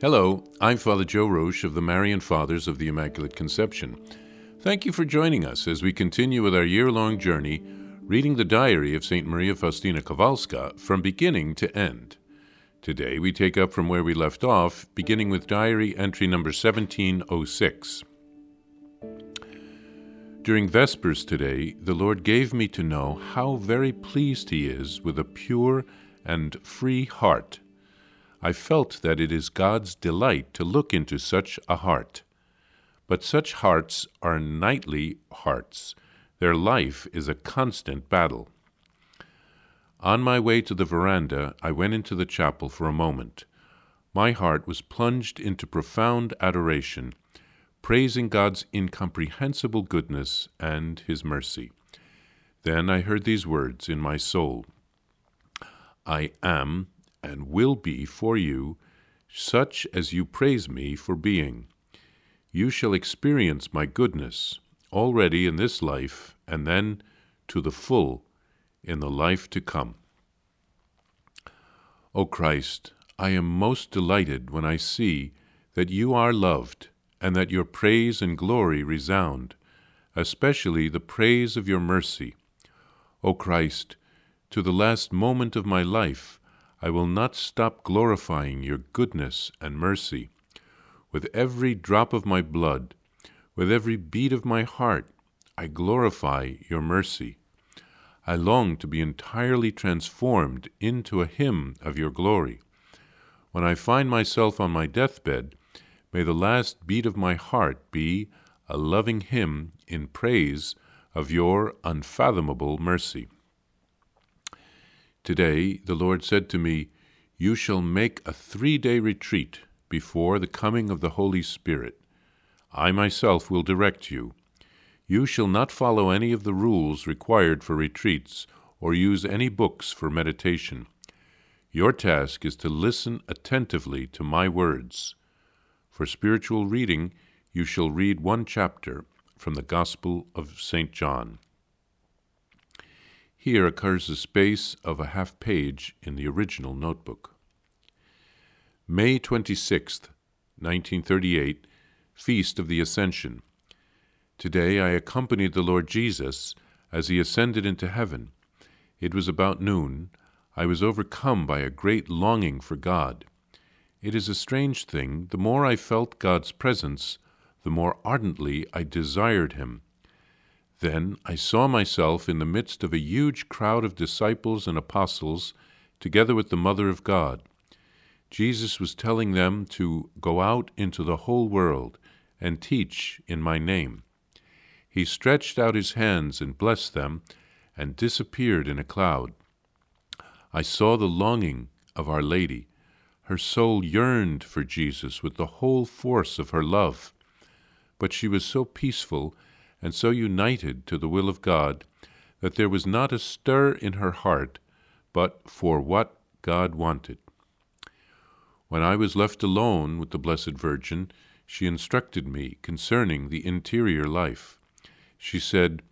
Hello, I'm Father Joe Roesch of the Marian Fathers of the Immaculate Conception. Thank you for joining us as we continue with our year long journey reading the diary of St. Maria Faustina Kowalska from beginning to end. Today we take up from where we left off, beginning with diary entry number 1706. During Vespers today, the Lord gave me to know how very pleased He is with a pure and free heart I felt that it is God's delight to look into such a heart. But such hearts are knightly hearts. Their life is a constant battle. On my way to the veranda, I went into the chapel for a moment. My heart was plunged into profound adoration, praising God's incomprehensible goodness and His mercy. Then I heard these words in my soul I am and will be for you such as you praise me for being. You shall experience my goodness already in this life, and then to the full in the life to come. O Christ, I am most delighted when I see that you are loved and that your praise and glory resound, especially the praise of your mercy. O Christ, to the last moment of my life, I will not stop glorifying your goodness and mercy. With every drop of my blood, with every beat of my heart, I glorify your mercy. I long to be entirely transformed into a hymn of your glory. When I find myself on my deathbed, may the last beat of my heart be a loving hymn in praise of your unfathomable mercy. Today the Lord said to me, You shall make a three day retreat before the coming of the Holy Spirit. I myself will direct you. You shall not follow any of the rules required for retreats or use any books for meditation. Your task is to listen attentively to my words. For spiritual reading, you shall read one chapter from the Gospel of St. John. Here occurs a space of a half page in the original notebook. May 26th, 1938, Feast of the Ascension. Today I accompanied the Lord Jesus as he ascended into heaven. It was about noon. I was overcome by a great longing for God. It is a strange thing. The more I felt God's presence, the more ardently I desired him. Then I saw myself in the midst of a huge crowd of disciples and apostles, together with the Mother of God. Jesus was telling them to go out into the whole world and teach in my name. He stretched out his hands and blessed them and disappeared in a cloud. I saw the longing of Our Lady. Her soul yearned for Jesus with the whole force of her love. But she was so peaceful and so united to the will of God that there was not a stir in her heart but for what God wanted. When I was left alone with the Blessed Virgin, she instructed me concerning the interior life. She said,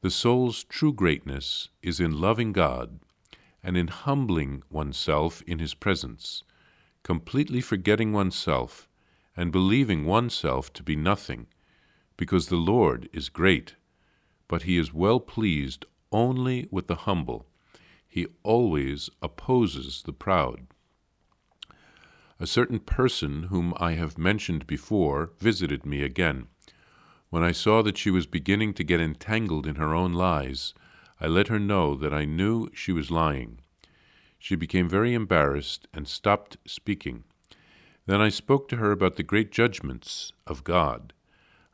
The soul's true greatness is in loving God and in humbling oneself in His presence, completely forgetting oneself and believing oneself to be nothing because the Lord is great, but he is well pleased only with the humble. He always opposes the proud. A certain person whom I have mentioned before visited me again. When I saw that she was beginning to get entangled in her own lies, I let her know that I knew she was lying. She became very embarrassed and stopped speaking. Then I spoke to her about the great judgments of God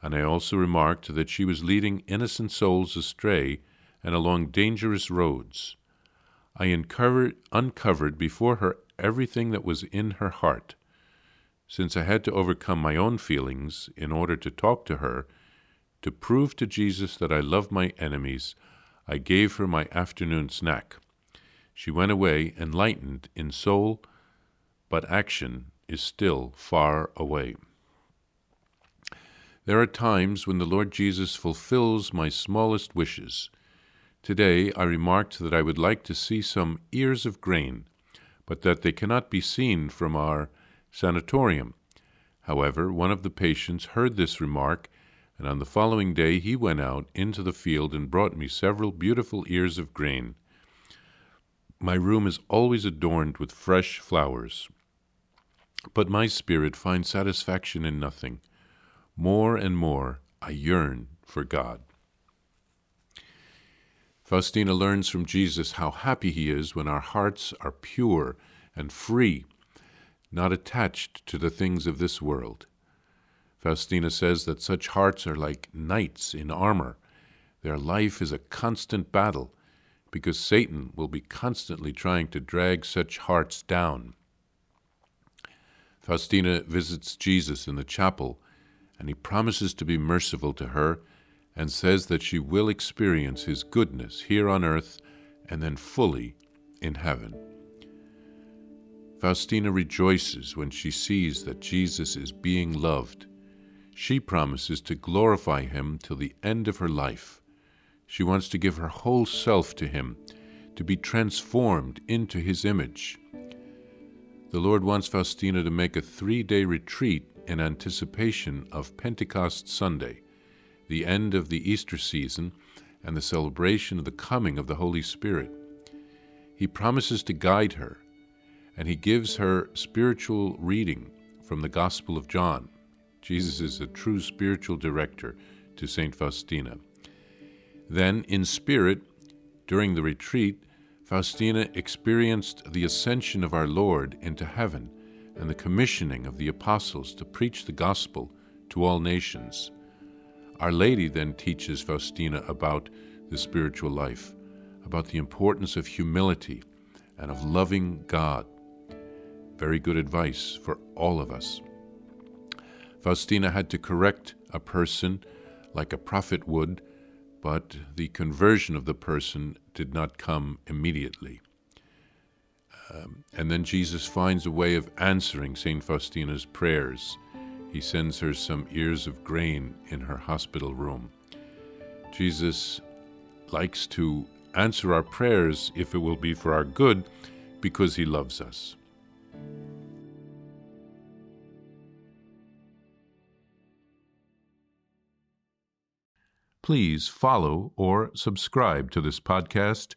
and I also remarked that she was leading innocent souls astray and along dangerous roads. I uncovered, uncovered before her everything that was in her heart. Since I had to overcome my own feelings in order to talk to her, to prove to Jesus that I love my enemies, I gave her my afternoon snack. She went away enlightened in soul, but action is still far away. There are times when the Lord Jesus fulfills my smallest wishes. Today I remarked that I would like to see some ears of grain, but that they cannot be seen from our sanatorium. However, one of the patients heard this remark, and on the following day he went out into the field and brought me several beautiful ears of grain. My room is always adorned with fresh flowers. But my spirit finds satisfaction in nothing. More and more I yearn for God. Faustina learns from Jesus how happy he is when our hearts are pure and free, not attached to the things of this world. Faustina says that such hearts are like knights in armor. Their life is a constant battle because Satan will be constantly trying to drag such hearts down. Faustina visits Jesus in the chapel, and he promises to be merciful to her and says that she will experience his goodness here on earth and then fully in heaven. Faustina rejoices when she sees that Jesus is being loved. She promises to glorify him till the end of her life. She wants to give her whole self to Him, to be transformed into His image. The Lord wants Faustina to make a three day retreat in anticipation of Pentecost Sunday, the end of the Easter season, and the celebration of the coming of the Holy Spirit. He promises to guide her, and he gives her spiritual reading from the Gospel of John. Jesus is a true spiritual director to St. Faustina. Then, in spirit, during the retreat, Faustina experienced the ascension of our Lord into heaven and the commissioning of the apostles to preach the gospel to all nations. Our Lady then teaches Faustina about the spiritual life, about the importance of humility and of loving God. Very good advice for all of us. Faustina had to correct a person like a prophet would but the conversion of the person did not come immediately. Um, and then Jesus finds a way of answering St. Faustina's prayers. He sends her some ears of grain in her hospital room. Jesus likes to answer our prayers if it will be for our good because he loves us. Please follow or subscribe to this podcast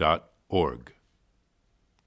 DivineMercyPlus.org.